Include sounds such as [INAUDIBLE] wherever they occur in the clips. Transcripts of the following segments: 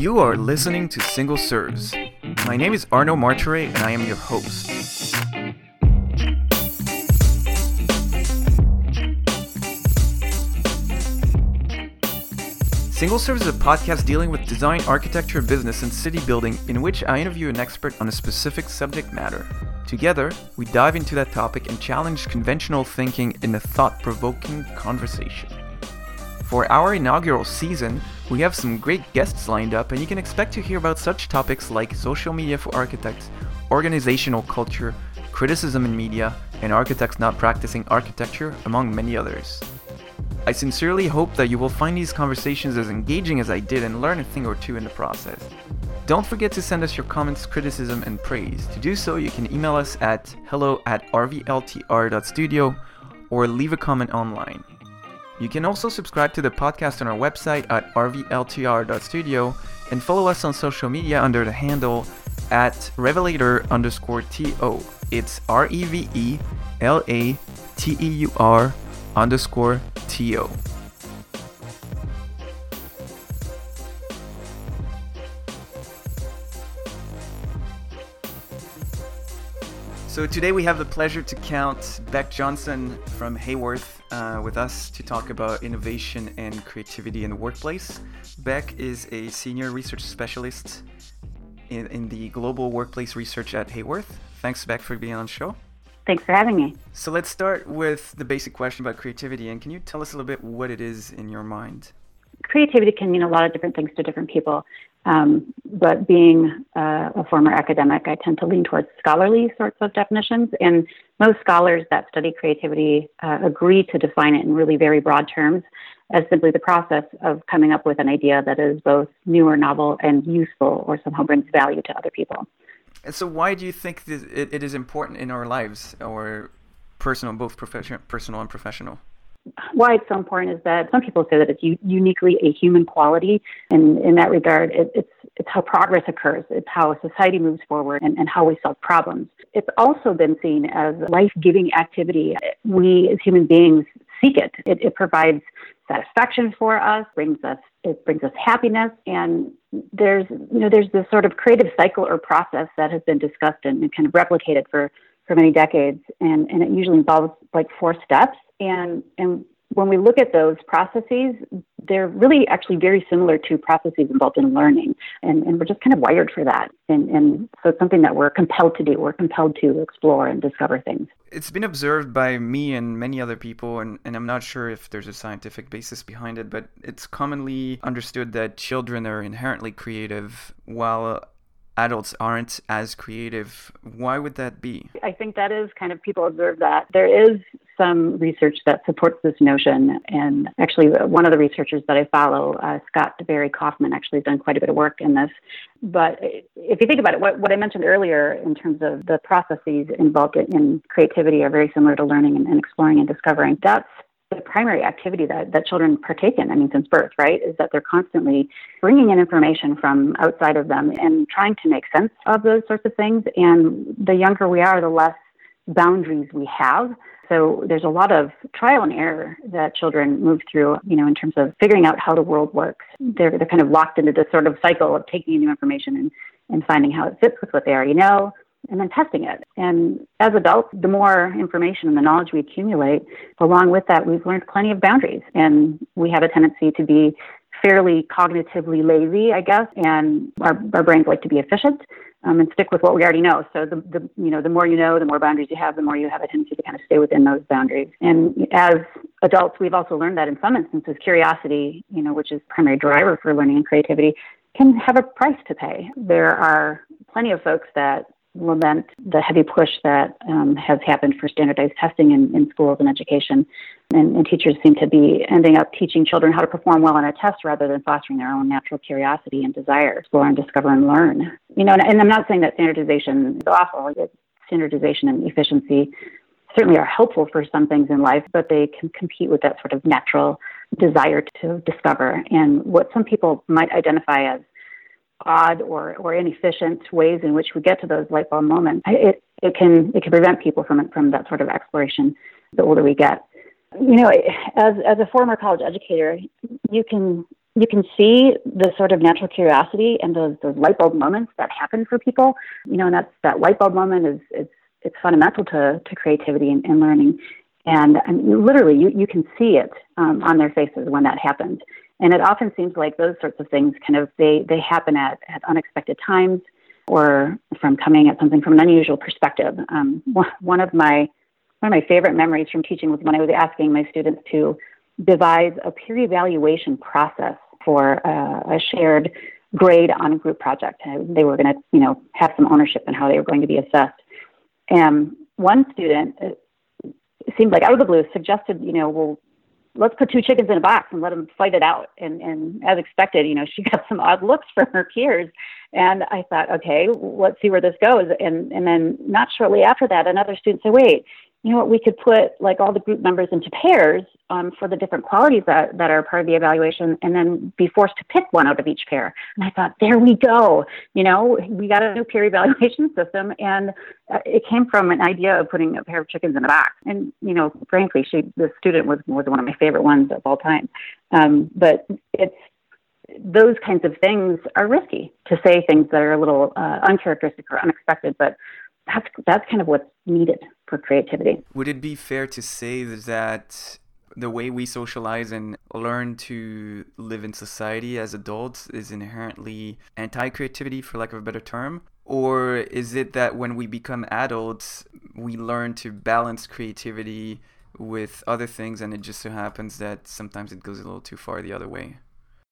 You are listening to Single Serves. My name is Arno Martire and I am your host. Single Serves is a podcast dealing with design, architecture, business, and city building in which I interview an expert on a specific subject matter. Together, we dive into that topic and challenge conventional thinking in a thought provoking conversation. For our inaugural season, we have some great guests lined up, and you can expect to hear about such topics like social media for architects, organizational culture, criticism in media, and architects not practicing architecture, among many others. I sincerely hope that you will find these conversations as engaging as I did and learn a thing or two in the process. Don't forget to send us your comments, criticism, and praise. To do so, you can email us at hello at rvltr.studio or leave a comment online. You can also subscribe to the podcast on our website at rvltr.studio and follow us on social media under the handle at revelateur underscore to. It's R E V E L A T E U R underscore to. So today we have the pleasure to count Beck Johnson from Haworth uh, with us to talk about innovation and creativity in the workplace. Beck is a senior research specialist in, in the global workplace research at Haworth. Thanks, Beck, for being on the show. Thanks for having me. So let's start with the basic question about creativity. And can you tell us a little bit what it is in your mind? Creativity can mean a lot of different things to different people. Um, but being uh, a former academic, I tend to lean towards scholarly sorts of definitions. And most scholars that study creativity uh, agree to define it in really very broad terms as simply the process of coming up with an idea that is both new or novel and useful or somehow brings value to other people. And so, why do you think it, it is important in our lives, or personal, both professional, personal and professional? Why it's so important is that some people say that it's u- uniquely a human quality, and in that regard, it, it's it's how progress occurs, it's how society moves forward, and, and how we solve problems. It's also been seen as a life-giving activity. We as human beings seek it. It, it provides satisfaction for us, brings us it brings us happiness, and there's you know there's this sort of creative cycle or process that has been discussed and, kind of replicated for for many decades, and and it usually involves like four steps and and when we look at those processes, they're really actually very similar to processes involved in learning. And, and we're just kind of wired for that. And, and so it's something that we're compelled to do. We're compelled to explore and discover things. It's been observed by me and many other people, and, and I'm not sure if there's a scientific basis behind it, but it's commonly understood that children are inherently creative while adults aren't as creative. Why would that be? I think that is kind of people observe that. There is some research that supports this notion. And actually, one of the researchers that I follow, uh, Scott Barry Kaufman, actually has done quite a bit of work in this. But if you think about it, what, what I mentioned earlier in terms of the processes involved in creativity are very similar to learning and, and exploring and discovering. That's the primary activity that, that children partake in, I mean, since birth, right, is that they're constantly bringing in information from outside of them and trying to make sense of those sorts of things. And the younger we are, the less boundaries we have so there's a lot of trial and error that children move through, you know, in terms of figuring out how the world works. They're, they're kind of locked into this sort of cycle of taking new information and, and finding how it fits with what they already know and then testing it. And as adults, the more information and the knowledge we accumulate, along with that, we've learned plenty of boundaries. And we have a tendency to be fairly cognitively lazy, I guess, and our, our brains like to be efficient um, and stick with what we already know. So the, the you know the more you know, the more boundaries you have, the more you have a tendency to kind of stay within those boundaries. And as adults, we've also learned that in some instances, curiosity, you know, which is primary driver for learning and creativity, can have a price to pay. There are plenty of folks that lament the heavy push that um, has happened for standardized testing in, in schools and education. And, and, teachers seem to be ending up teaching children how to perform well on a test rather than fostering their own natural curiosity and desire to explore and discover and learn. You know, and, and I'm not saying that standardization is awful. Standardization and efficiency certainly are helpful for some things in life, but they can compete with that sort of natural desire to discover. And what some people might identify as odd or, or inefficient ways in which we get to those light bulb moments, it, it can it can prevent people from from that sort of exploration the older we get. You know, as as a former college educator, you can you can see the sort of natural curiosity and those, those light bulb moments that happen for people. You know, and that's that light bulb moment is it's it's fundamental to, to creativity and, and learning. And, and literally, you, you can see it um, on their faces when that happens. And it often seems like those sorts of things kind of they, they happen at, at unexpected times or from coming at something from an unusual perspective. Um, one of my one of my favorite memories from teaching was when I was asking my students to devise a peer evaluation process for uh, a shared grade on a group project. And They were going to, you know, have some ownership in how they were going to be assessed. And one student, it seemed like out of the blue, suggested, you know, well, let's put two chickens in a box and let them fight it out. And, and as expected, you know, she [LAUGHS] got some odd looks from her peers. And I thought, okay, let's see where this goes. And, and then not shortly after that, another student said, wait, you know what, we could put like all the group members into pairs um, for the different qualities that, that are part of the evaluation and then be forced to pick one out of each pair. And I thought, there we go. You know, we got a new peer [LAUGHS] evaluation system and uh, it came from an idea of putting a pair of chickens in a box. And, you know, frankly, she, the student was, was one of my favorite ones of all time. Um, but it's, those kinds of things are risky to say things that are a little uh, uncharacteristic or unexpected, but that's that's kind of what's needed for creativity. Would it be fair to say that the way we socialize and learn to live in society as adults is inherently anti-creativity for lack of a better term or is it that when we become adults we learn to balance creativity with other things and it just so happens that sometimes it goes a little too far the other way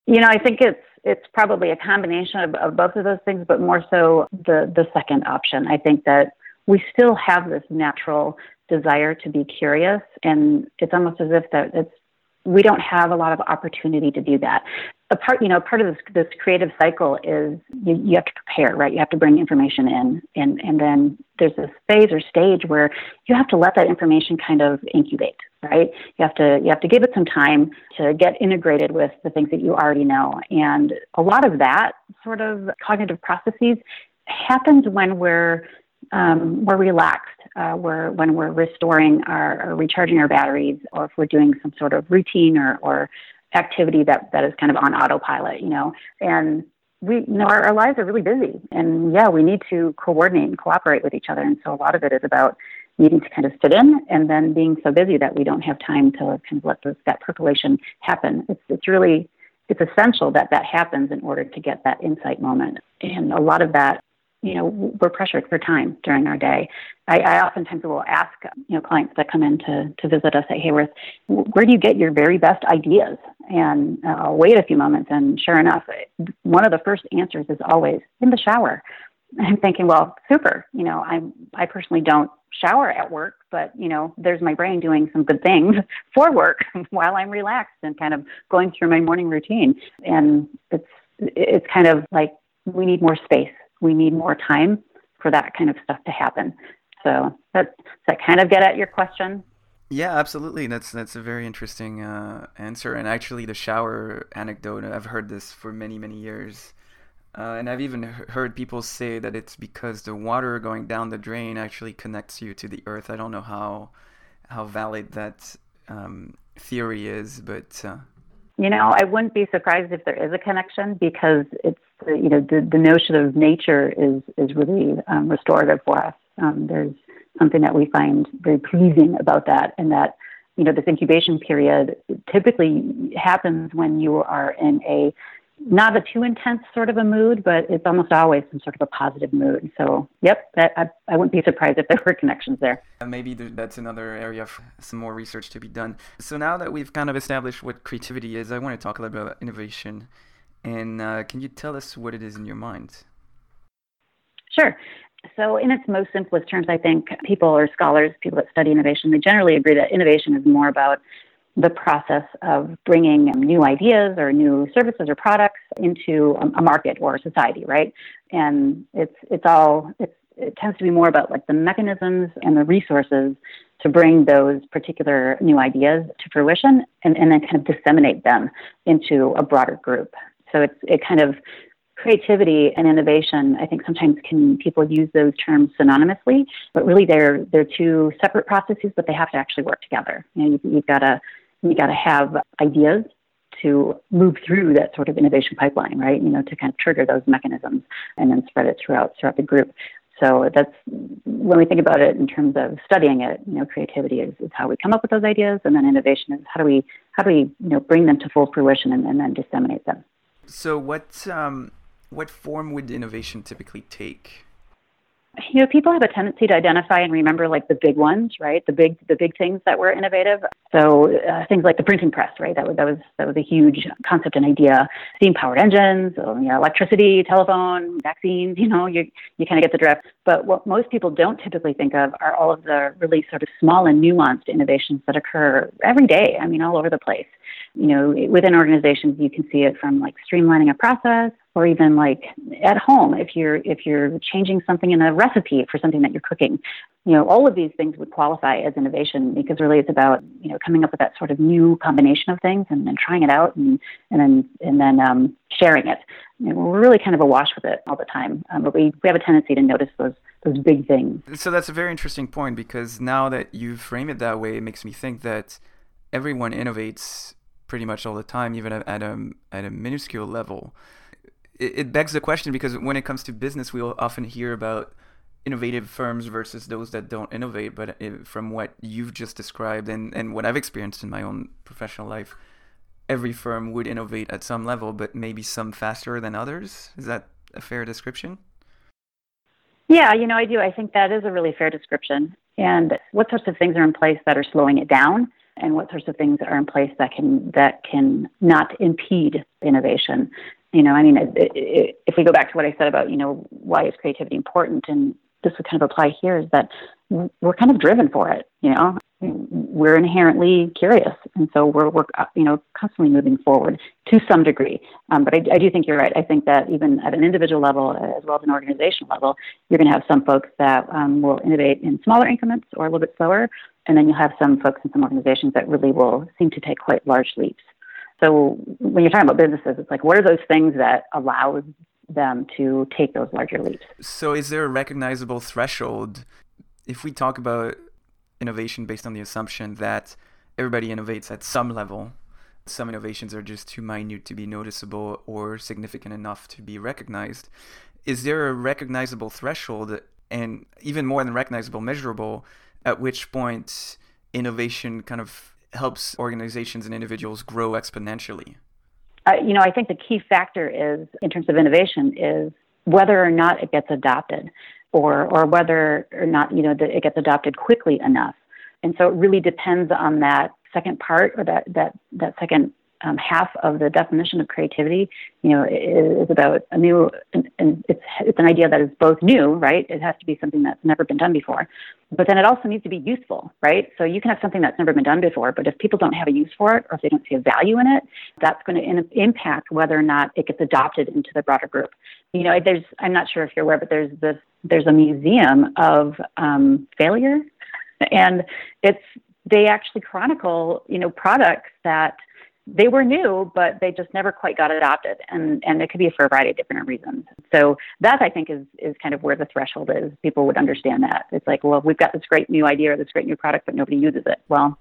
you know, I think it's it's probably a combination of, of both of those things, but more so the the second option. I think that we still have this natural desire to be curious, and it's almost as if that it's we don't have a lot of opportunity to do that. A part, you know, part of this, this creative cycle is you, you have to prepare, right? You have to bring information in, and and then there's this phase or stage where you have to let that information kind of incubate, right? You have to you have to give it some time to get integrated with the things that you already know, and a lot of that sort of cognitive processes happens when we're um, we're relaxed uh, we're, when we're restoring our, or recharging our batteries, or if we're doing some sort of routine or, or activity that, that is kind of on autopilot, you know. And we, you know, our, our lives are really busy. And yeah, we need to coordinate and cooperate with each other. And so a lot of it is about needing to kind of sit in and then being so busy that we don't have time to kind of let that percolation happen. It's, it's really, it's essential that that happens in order to get that insight moment. And a lot of that you know, we're pressured for time during our day. I, I oftentimes will ask, you know, clients that come in to, to visit us at Haworth, where do you get your very best ideas? And uh, I'll wait a few moments, and sure enough, one of the first answers is always in the shower. I'm thinking, well, super. You know, I'm I personally don't shower at work, but you know, there's my brain doing some good things [LAUGHS] for work [LAUGHS] while I'm relaxed and kind of going through my morning routine. And it's it's kind of like we need more space we need more time for that kind of stuff to happen. So that does that kind of get at your question? Yeah, absolutely. That's that's a very interesting uh, answer. And actually, the shower anecdote, I've heard this for many many years, uh, and I've even heard people say that it's because the water going down the drain actually connects you to the earth. I don't know how how valid that um, theory is, but uh, you know, I wouldn't be surprised if there is a connection because it's you know the, the notion of nature is is really um, restorative for us. Um, there's something that we find very pleasing about that, and that you know this incubation period typically happens when you are in a not a too intense sort of a mood, but it's almost always some sort of a positive mood. So, yep, that, I, I wouldn't be surprised if there were connections there. Maybe that's another area of some more research to be done. So, now that we've kind of established what creativity is, I want to talk a little bit about innovation. And uh, can you tell us what it is in your mind? Sure. So, in its most simplest terms, I think people or scholars, people that study innovation, they generally agree that innovation is more about the process of bringing new ideas or new services or products into a market or society, right? And it's it's all it's, it tends to be more about like the mechanisms and the resources to bring those particular new ideas to fruition and, and then kind of disseminate them into a broader group. So it's it kind of creativity and innovation, I think sometimes can people use those terms synonymously, but really they're they're two separate processes, but they have to actually work together. You know, you, you've got to you got to have ideas to move through that sort of innovation pipeline, right? You know, to kind of trigger those mechanisms and then spread it throughout throughout the group. So that's when we think about it in terms of studying it. You know, creativity is, is how we come up with those ideas, and then innovation is how do we how do we you know bring them to full fruition and, and then disseminate them. So what um, what form would innovation typically take? you know, people have a tendency to identify and remember like the big ones, right? The big, the big things that were innovative. So uh, things like the printing press, right? That was that was that was a huge concept and idea. Steam-powered engines, you know, electricity, telephone, vaccines. You know, you you kind of get the drift. But what most people don't typically think of are all of the really sort of small and nuanced innovations that occur every day. I mean, all over the place. You know, within organizations, you can see it from like streamlining a process or even like at home if you're if you're changing something in a recipe for something that you're cooking. You know all of these things would qualify as innovation because really it's about you know coming up with that sort of new combination of things and then trying it out and and then and then um, sharing it. We're really kind of awash with it all the time um, but we, we have a tendency to notice those those big things. So that's a very interesting point because now that you frame it that way it makes me think that everyone innovates pretty much all the time even at a at a minuscule level it, it begs the question because when it comes to business, we'll often hear about innovative firms versus those that don't innovate. But it, from what you've just described and, and what I've experienced in my own professional life, every firm would innovate at some level, but maybe some faster than others. Is that a fair description? Yeah, you know, I do. I think that is a really fair description. And what sorts of things are in place that are slowing it down? And what sorts of things are in place that can that can not impede innovation? you know, I mean, it, it, if we go back to what I said about, you know, why is creativity important, and this would kind of apply here, is that we're kind of driven for it. You know, we're inherently curious, and so we're, we're you know, constantly moving forward to some degree. Um, but I, I do think you're right. I think that even at an individual level, as well as an organizational level, you're going to have some folks that um, will innovate in smaller increments or a little bit slower, and then you'll have some folks in some organizations that really will seem to take quite large leaps. So when you're talking about businesses, it's like, what are those things that allow them to take those larger leaps? So is there a recognizable threshold? If we talk about innovation based on the assumption that everybody innovates at some level, some innovations are just too minute to be noticeable or significant enough to be recognized. Is there a recognizable threshold and even more than recognizable, measurable, at which point innovation kind of helps organizations and individuals grow exponentially? Uh, you know, I think the key factor is, in terms of innovation, is whether or not it gets adopted, or or whether or not you know that it gets adopted quickly enough. And so it really depends on that second part or that that that second um, half of the definition of creativity, you know, is about a new, and, and, it's it's an idea that is both new, right? It has to be something that's never been done before, but then it also needs to be useful, right? So you can have something that's never been done before, but if people don't have a use for it, or if they don't see a value in it, that's going to in, impact whether or not it gets adopted into the broader group. You know, there's I'm not sure if you're aware, but there's this there's a museum of um, failure, and it's they actually chronicle you know products that they were new, but they just never quite got adopted, and and it could be for a variety of different reasons. So that I think is is kind of where the threshold is. People would understand that it's like, well, we've got this great new idea or this great new product, but nobody uses it. Well,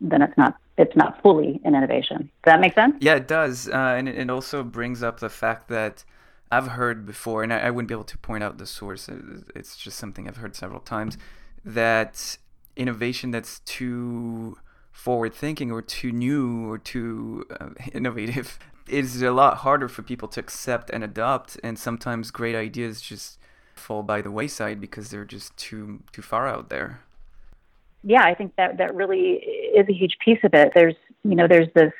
then it's not it's not fully an innovation. Does that make sense? Yeah, it does, uh, and it, also brings up the fact that. I've heard before, and I, I wouldn't be able to point out the source. It's just something I've heard several times that innovation that's too forward thinking or too new or too uh, [LAUGHS] innovative it's a lot harder for people to accept and adopt and sometimes great ideas just fall by the wayside because they're just too too far out there. Yeah i think that that really is a huge piece of it. There's you know there's this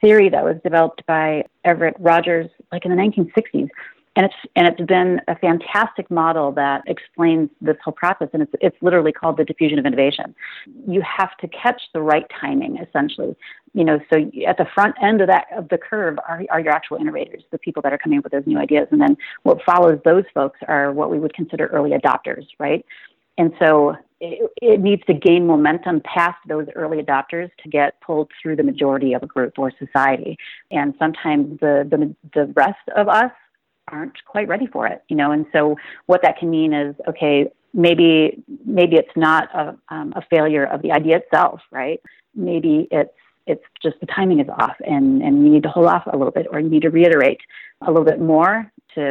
theory that was developed by everett rogers like in the 1960s and it's and it's been a fantastic model that explains this whole process. And it's it's literally called the diffusion of innovation. You have to catch the right timing essentially. You know so at the front end of that of the curve are, are your actual innovators the people that are coming up with those new ideas. And then what follows those folks are what we would consider early adopters right? And so it, it needs to gain momentum past those early adopters to get pulled through the majority of a group or society. And sometimes the the, the rest of us aren't quite ready for it, you know. And so what that can mean is, okay, maybe maybe it's not a, um, a failure of the idea itself, right? Maybe it's It's just the timing is off, and and you need to hold off a little bit, or you need to reiterate a little bit more to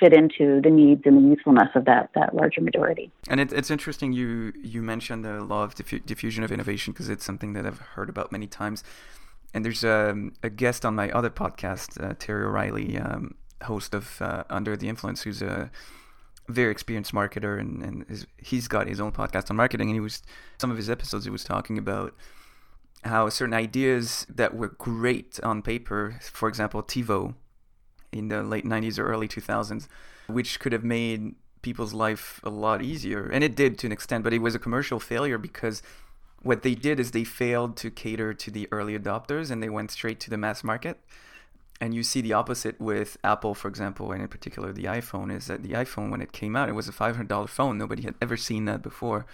fit into the needs and the usefulness of that that larger majority. And it, it's interesting you you mentioned the law of diffu- diffusion of innovation because it's something that I've heard about many times. And there's a, a guest on my other podcast, uh, Terry O'Reilly, um, host of uh, Under the Influence, who's a very experienced marketer, and, and his, he's got his own podcast on marketing. And he was some of his episodes he was talking about how certain ideas that were great on paper, for example, TiVo in the late 90s or early 2000s, which could have made people's life a lot easier. And it did to an extent, but it was a commercial failure because what they did is they failed to cater to the early adopters and they went straight to the mass market. And you see the opposite with Apple, for example, and in particular the iPhone, is that the iPhone, when it came out, it was a $500 phone. Nobody had ever seen that before.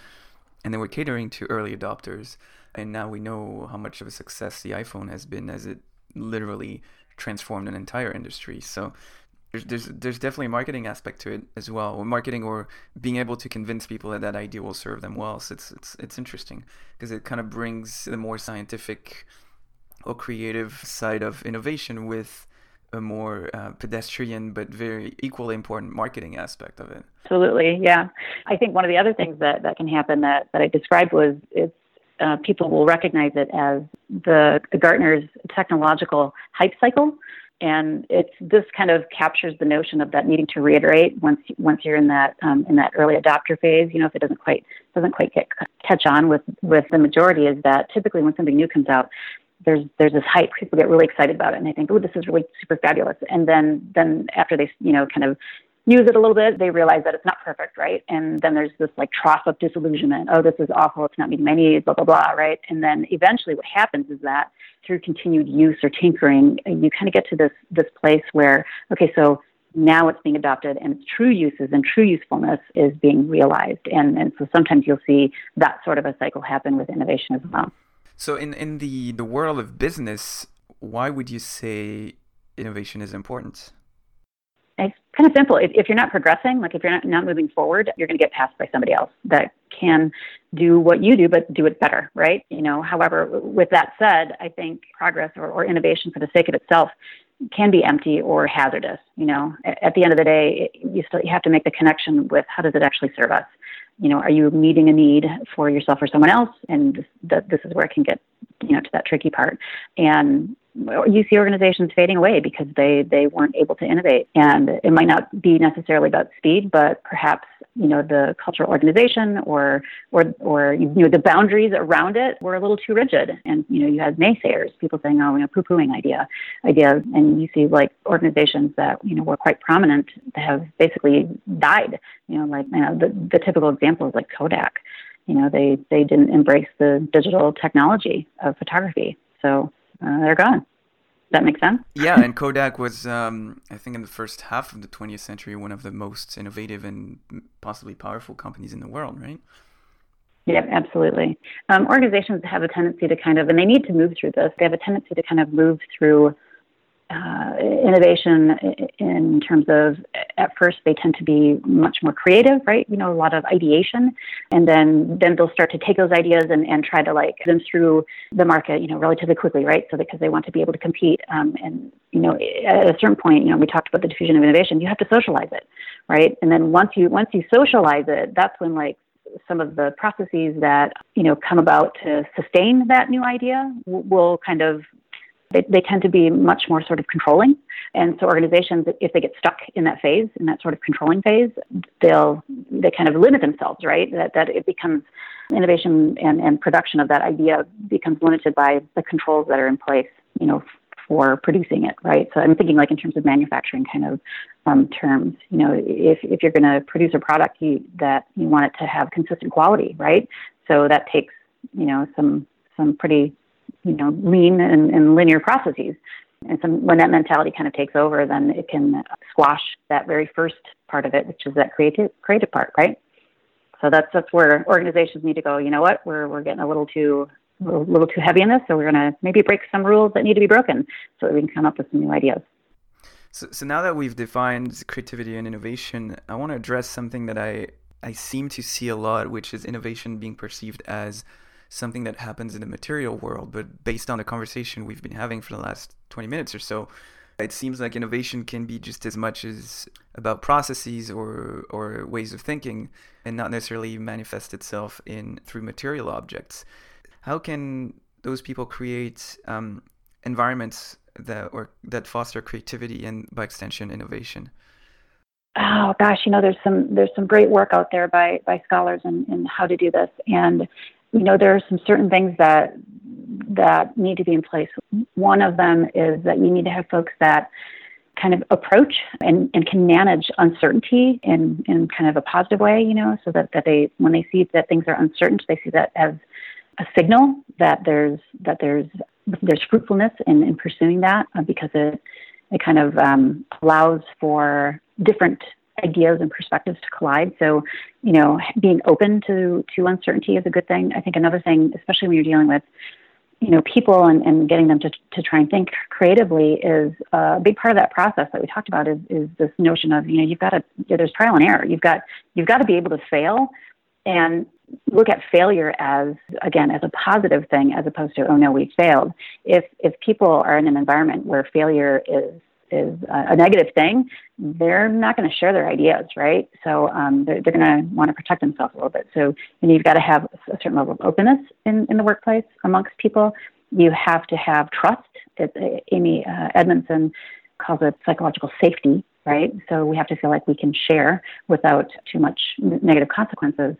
And they were catering to early adopters. And now we know how much of a success the iPhone has been as it literally transformed an entire industry. So there's, there's there's definitely a marketing aspect to it as well, marketing or being able to convince people that that idea will serve them well. So it's it's it's interesting because it kind of brings the more scientific or creative side of innovation with a more uh, pedestrian but very equally important marketing aspect of it. Absolutely, yeah. I think one of the other things that, that can happen that, that I described was it's uh, people will recognize it as the, Gartner's technological hype cycle. And it's this kind of captures the notion of that needing to reiterate once once you're in that um, in that early adopter phase. You know, if it doesn't quite doesn't quite get, catch on with with the majority, is that typically when something new comes out, there's there's this hype. People get really excited about it, and they think, "Oh, this is really super fabulous." And then then after they you know kind of use it a little bit, they realize that it's not perfect, right? And then there's this like trough of disillusionment. Oh, this is awful. It's not meeting my needs, blah, blah, blah, right? And then eventually what happens is that through continued use or tinkering, you kind of get to this, this place where, okay, so now it's being adopted and its true uses and true usefulness is being realized. And, and so sometimes you'll see that sort of a cycle happen with innovation as well. So in, in the, the world of business, why would you say innovation is important? it's kind of simple. If, if you're not progressing, like if you're not, not moving forward, you're going to get passed by somebody else that can do what you do, but do it better, right? You know, however, with that said, I think progress or, or innovation for the sake of itself can be empty or hazardous. You know, at, the end of the day, it, you still you have to make the connection with how does it actually serve us. You know, are you meeting a need for yourself or someone else? And this, this is where it can get, you know, to that tricky part. And you see organizations fading away because they they weren't able to innovate. And it might not be necessarily about speed but perhaps you know the cultural organization or or or you know the boundaries around it were a little too rigid. And you know you had naysayers people saying oh you know poo pooing idea. Ideas and you see like organizations that you know were quite prominent that have basically died you know like you know the the typical example is like Kodak you know they they didn't embrace the digital technology of photography so uh, they're gone. Does that make sense? yeah, and Kodak was, um, I think, in the first half of the 20th century, one of the most innovative and possibly powerful companies in the world, right? Yeah, absolutely. Um, organizations have a tendency to kind of, and they need to move through this. They have a tendency to kind of move through uh, innovation in terms of at first they tend to be much more creative right? You know a lot of ideation. And then then they'll start to take those ideas and, and try to like them through the market you know relatively quickly right? So because they want to be able to compete um, and you know at a certain point you know we talked about the diffusion of innovation you have to socialize it right? And then once you once you socialize it that's when like some of the processes that you know come about to sustain that new idea will kind of they, they tend to be much more sort of controlling. And so organizations, if they get stuck in that phase, in that sort of controlling phase, they'll they kind of limit themselves, right? That that it becomes innovation and, and production of that idea becomes limited by the controls that are in place, you know, for producing it, right? So I'm thinking like in terms of manufacturing kind of um, terms. You know, if if you're going to produce a product, you, that you want it to have consistent quality, right? So that takes you know some some pretty you know, lean and, and linear processes. And so when that mentality kind of takes over, then it can squash that very first part of it, which is that creative creative part, right? So that's that's where organizations need to go. You know what? We're we're getting a little too a little too heavy in this, so we're going to maybe break some rules that need to be broken, so that we can come up with some new ideas. So, so now that we've defined creativity and innovation, I want to address something that I I seem to see a lot, which is innovation being perceived as something that happens in the material world. But based on the conversation we've been having for the last 20 minutes or so, it seems like innovation can be just as much as about processes or or ways of thinking and not necessarily manifest itself in through material objects how can those people create um, environments that or that foster creativity and by extension innovation oh gosh you know there's some there's some great work out there by by scholars in, in how to do this and you know there are some certain things that that need to be in place. One of them is that you need to have folks that kind of approach and, and can manage uncertainty in, in kind of a positive way, you know, so that, that they when they see that things are uncertain, they see that as a signal that there's that there's there's fruitfulness in, in pursuing that uh, because it it kind of um, allows for different ideas and perspectives to collide. So, you know, being open to to uncertainty is a good thing. I think another thing, especially when you're dealing with you know people and, and getting them to, to try and think creatively is uh, a big part of that process that we talked about is, is this notion of you know you've got to there's trial and error you've got you've got to be able to fail and look at failure as again as a positive thing as opposed to oh no we failed if if people are in an environment where failure is is a negative thing they're not going to share their ideas right so um, they're, they're going to want to protect themselves a little bit so you know, you've got to have a certain level of openness in, in the workplace amongst people you have to have trust it, uh, amy uh, edmondson calls it psychological safety right? So we have to feel like we can share without too much negative consequences.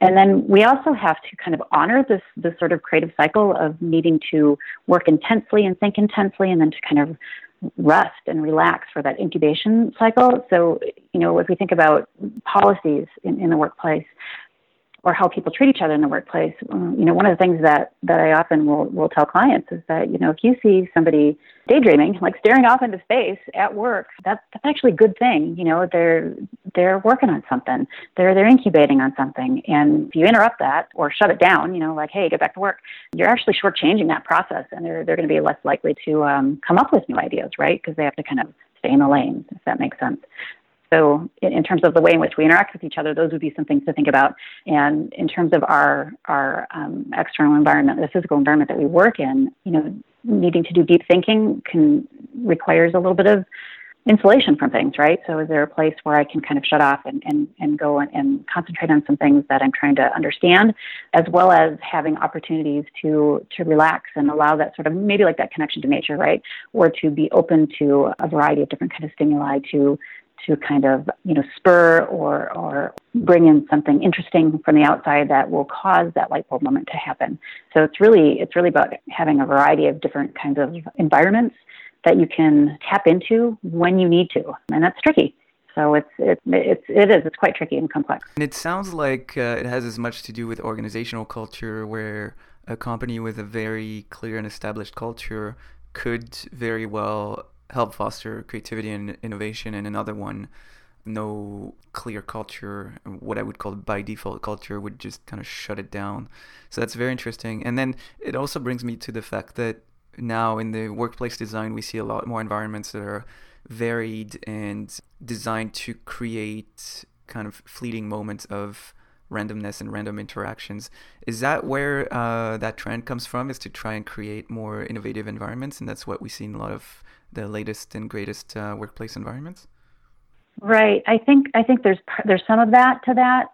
And then we also have to kind of honor this this sort of creative cycle of needing to work intensely and think intensely, and then to kind of rest and relax for that incubation cycle. So, you know, if we think about policies in, in the workplace, or how people treat each other in the workplace. Um, you know, one of the things that, that I often will, will tell clients is that, you know, if you see somebody daydreaming, like staring off into space at work, that's, that's actually a good thing. You know, they're, they're working on something. They're, they're incubating on something. And if you interrupt that or shut it down, you know, like, hey, get back to work, you're actually shortchanging that process and they're, they're going to be less likely to um, come up with new ideas, right? Because they have to kind of stay in the lane, if that makes sense. So, in, in, terms of the way in which we interact with each other, those would be some things to think about. And in terms of our our um, external environment, the physical environment that we work in, you know, needing to do deep thinking can requires a little bit of insulation from things, right? So, is there a place where I can kind of shut off and and, and go and, and concentrate on some things that I'm trying to understand, as well as having opportunities to to relax and allow that sort of maybe like that connection to nature, right? Or to be open to a variety of different kind of stimuli to to kind of you know spur or or bring in something interesting from the outside that will cause that light bulb moment to happen. So it's really it's really about having a variety of different kinds of environments that you can tap into when you need to, and that's tricky. So it's it, it's it is it's quite tricky and complex. And it sounds like uh, it has as much to do with organizational culture, where a company with a very clear and established culture could very well help foster creativity and innovation, and another one, no clear culture, what I would call by default culture, would just kind of shut it down. So that's very interesting. And then it also brings me to the fact that now in the workplace design, we see a lot more environments that are varied and designed to create kind of fleeting moments of randomness and random interactions. Is that where uh, that trend comes from? Is to try and create more innovative environments, and that's what we see in a lot of the latest and greatest uh, workplace environments? Right. I think I think there's there's some of that to that.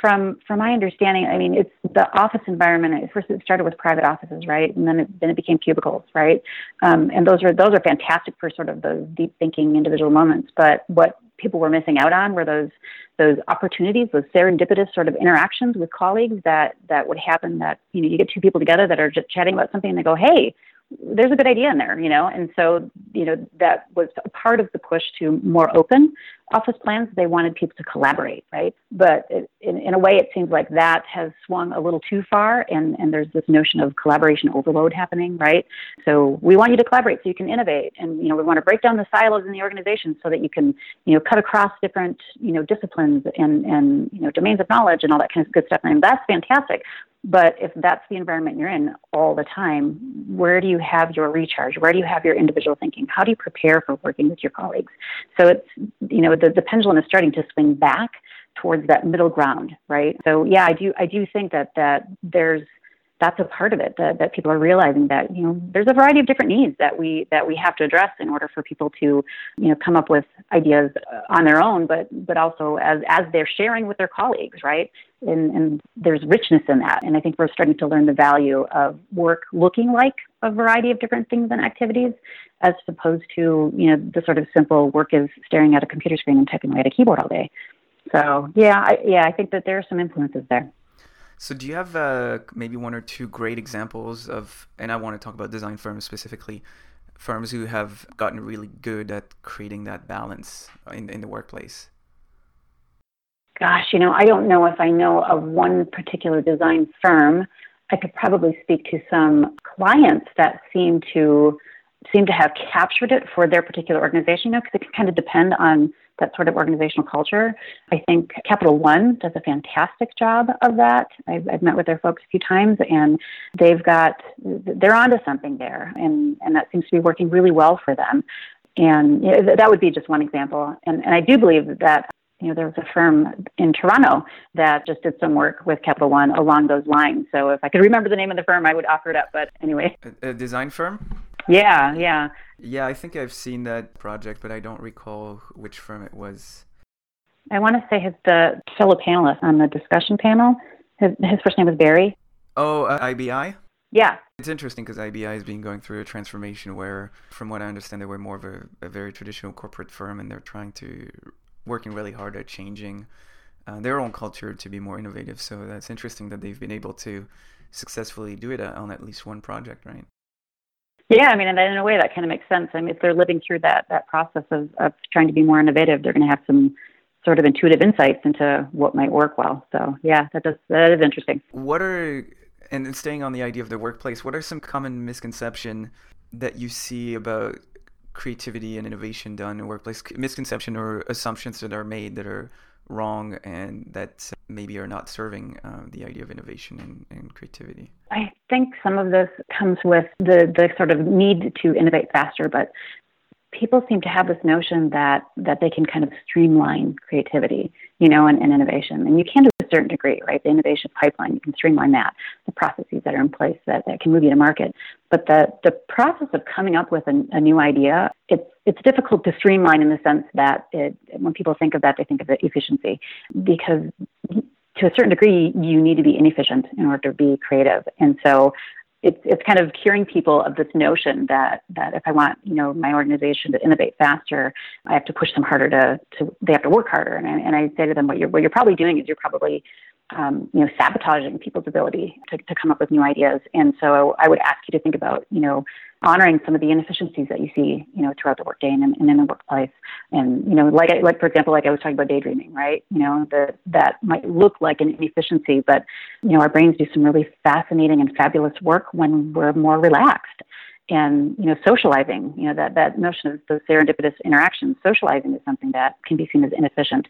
From from my understanding, I mean, it's the office environment. First, it started with private offices, right, and then it then it became cubicles, right. Um, and those are those are fantastic for sort of those deep thinking individual moments. But what people were missing out on were those those opportunities, those serendipitous sort of interactions with colleagues that that would happen. That you know, you get two people together that are just chatting about something, and they go, "Hey, there's a good idea in there, you know, and so you know that was a part of the push to more open office plans. They wanted people to collaborate, right? But it, in, in a way, it seems like that has swung a little too far, and and there's this notion of collaboration overload happening, right? So we want you to collaborate so you can innovate, and you know we want to break down the silos in the organization so that you can you know cut across different you know disciplines and and you know domains of knowledge and all that kind of good stuff. And that's fantastic. But if that's the environment you're in all the time, where do you have your recharge? Where do you have your individual thinking? How do you prepare for working with your colleagues? So it's, you know, the, the pendulum is starting to swing back towards that middle ground, right? So yeah, I do, I do think that, that there's, that's a part of it that, that people are realizing that you know there's a variety of different needs that we that we have to address in order for people to you know come up with ideas uh, on their own but but also as as they're sharing with their colleagues right? And, and there's richness in that. And i think we're starting to learn the value of work looking like a variety of different things and activities as opposed to you know the sort of simple work is staring at a computer screen and typing away at a keyboard all day. So yeah I, yeah i think that there are some influences there so, do you have uh, maybe one or two great examples of, and I want to talk about design firms specifically, firms who have gotten really good at creating that balance in, in the workplace? Gosh, you know, I don't know if I know of one particular design firm. I could probably speak to some clients that seem to seem to have captured it for their particular organization, you know, because it can kind of depend on that sort of organizational culture. I think Capital One does a fantastic job of that. I've, I've met with their folks a few times, and they've got they're onto something there, and and that seems to be working really well for them. And you know, that would be just one example. And and I do believe that you know, there was a firm in Toronto that just did some work with Capital One along those lines. So if I could remember the name of the firm, I would offer it up. But anyway, a, a design firm. Yeah, yeah. Yeah, I think I've seen that project, but I don't recall which firm it was. I want to say his the fellow panelist on the discussion panel. His, his first name was Barry. Oh, uh, IBI. Yeah. It's interesting because IBI has been going through a transformation where, from what I understand, they were more of a, a very traditional corporate firm, and they're trying to working really hard at changing uh, their own culture to be more innovative. So that's interesting that they've been able to successfully do it uh, on at least one project, right? Yeah, I mean, and in a way that kind of makes sense. I mean, if they're living through that that process of, of trying to be more innovative, they're going to have some sort of intuitive insights into what might work well. So yeah, that does that is interesting. What are and staying on the idea of the workplace, what are some common misconception that you see about creativity and innovation done in workplace? Misconception or assumptions that are made that are wrong and that maybe are not serving uh, the idea of innovation and, and, creativity? I think some of this comes with the, the sort of need to innovate faster, but people seem to have this notion that that they can kind of streamline creativity, you know, and, and innovation. And you can to a certain degree, right? The innovation pipeline, you can streamline that, the processes that are in place that, that can move you to market. But the the process of coming up with a, a new idea, it's it's difficult to streamline in the sense that it, when people think of that, they think of it efficiency because to a certain degree, you need to be inefficient in order to be creative. And so it's it's kind of curing people of this notion that that if I want you know my organization to innovate faster, I have to push them harder to to they have to work harder. And I, and I say to them, what you're what you're probably doing is you're probably um, you know sabotaging people's ability to, to come up with new ideas. And so I would ask you to think about you know honoring some of the inefficiencies that you see, you know, throughout the workday and, and in the workplace. And, you know, like, I, like for example, like I was talking about daydreaming, right? You know, that that might look like an inefficiency, but, you know, our brains do some really fascinating and fabulous work when we're more relaxed. And, you know, socializing, you know, that, that notion of those serendipitous interactions, socializing is something that can be seen as inefficient.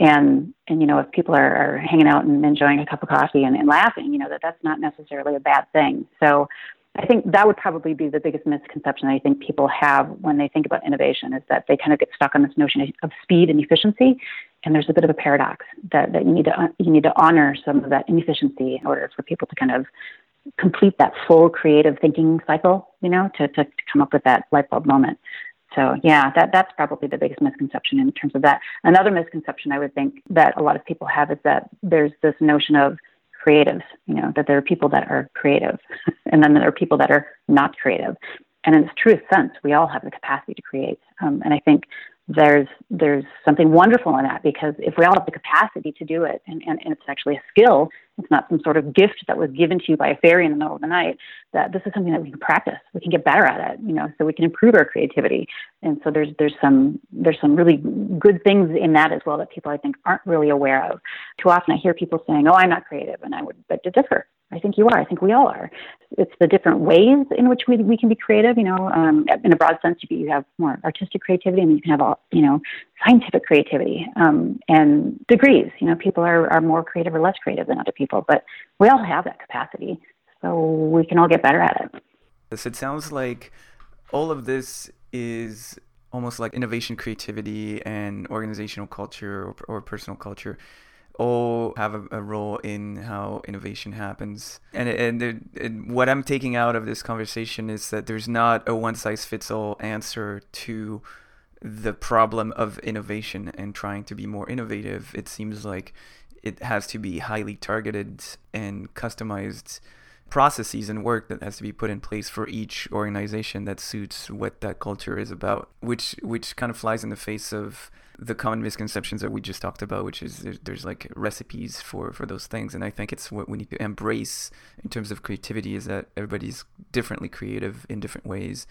And, and you know, if people are, are hanging out and enjoying a cup of coffee and, and laughing, you know, that that's not necessarily a bad thing. So, I think that would probably be the biggest misconception I think people have when they think about innovation is that they kind of get stuck on this notion of speed and efficiency. And there's a bit of a paradox that, that you need to you need to honor some of that inefficiency in order for people to kind of complete that full creative thinking cycle, you know, to, to, to come up with that light bulb moment. So yeah, that that's probably the biggest misconception in terms of that. Another misconception I would think that a lot of people have is that there's this notion of creatives, you know, that there are people that are creative [LAUGHS] and then there are people that are not creative. And in its truest sense, we all have the capacity to create. Um, and I think there's there's something wonderful in that because if we all have the capacity to do it and, and, and, it's actually a skill it's not some sort of gift that was given to you by a fairy in the middle of the night that this is something that we can practice we can get better at it you know so we can improve our creativity and so there's there's some there's some really good things in that as well that people i think aren't really aware of too often i hear people saying oh i'm not creative and i would beg to differ I think you are. I think we all are. It's the different ways in which we, we can be creative. You know, um, in a broad sense, you, you have more artistic creativity, and you can have all, you know, scientific creativity um, and degrees. You know, people are, are more creative or less creative than other people, but we all have that capacity, so we can all get better at it. This it sounds like all of this is almost like innovation, creativity, and organizational culture or, or personal culture all have a, a role in how innovation happens. And, and, and what I'm taking out of this conversation is that there's not a one size fits all answer to the problem of innovation and trying to be more innovative. It seems like it has to be highly targeted and customized processes and work that has to be put in place for each organization that suits what that culture is about which which kind of flies in the face of the common misconceptions that we just talked about which is there's, there's like recipes for for those things. And i think it's what we need to embrace in terms of creativity is that everybody's differently creative in different ways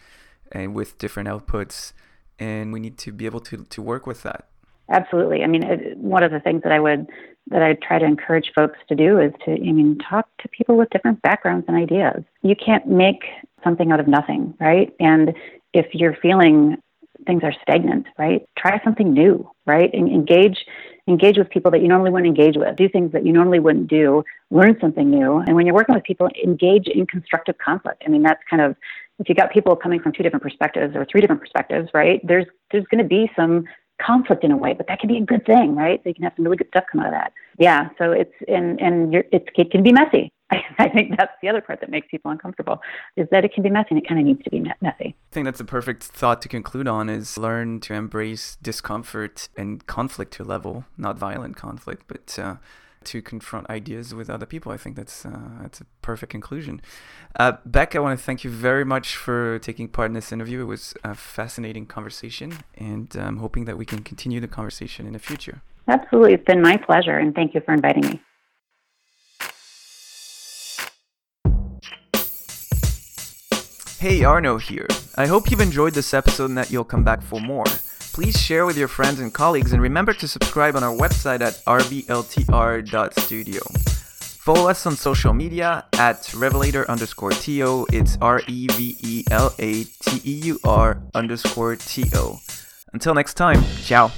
and with different outputs. And we need to be able to to work with that absolutely i mean it, one of the things that i would that I try to encourage folks to do is to, I mean, talk to people with different backgrounds and ideas. You can't make something out of nothing, right? And if you're feeling things are stagnant, right? Try something new, right? And engage engage with people that you normally wouldn't engage with. Do things that you normally wouldn't do. Learn something new. And when you're working with people, engage in constructive conflict. I mean, that's kind of if you got people coming from two different perspectives or three different perspectives, right? There's there's going to be some conflict in a way, but that can be a good thing, right? So you can have some really good stuff come out of that. Yeah. So it's and and it's, it can be messy. I, [LAUGHS] I think that's the other part that makes people uncomfortable is that it can be messy and it kind of needs to be messy. I think that's a perfect thought to conclude on is learn to embrace discomfort and conflict to a level, not violent conflict, but uh, to confront ideas with other people. I think that's uh, that's a perfect conclusion. Uh, Beck, I want to thank you very much for taking part in this interview. It was a fascinating conversation, and I'm hoping that we can continue the conversation in the future. Absolutely, it's been my pleasure, and thank you for inviting me. Hey, Arno here. I hope you've enjoyed this episode and that you'll come back for more. Please share with your friends and colleagues and remember to subscribe on our website at revltr.studio. Follow us on social media at revelateur underscore TO. It's R E V E L A T E U R underscore T O. Until next time, ciao.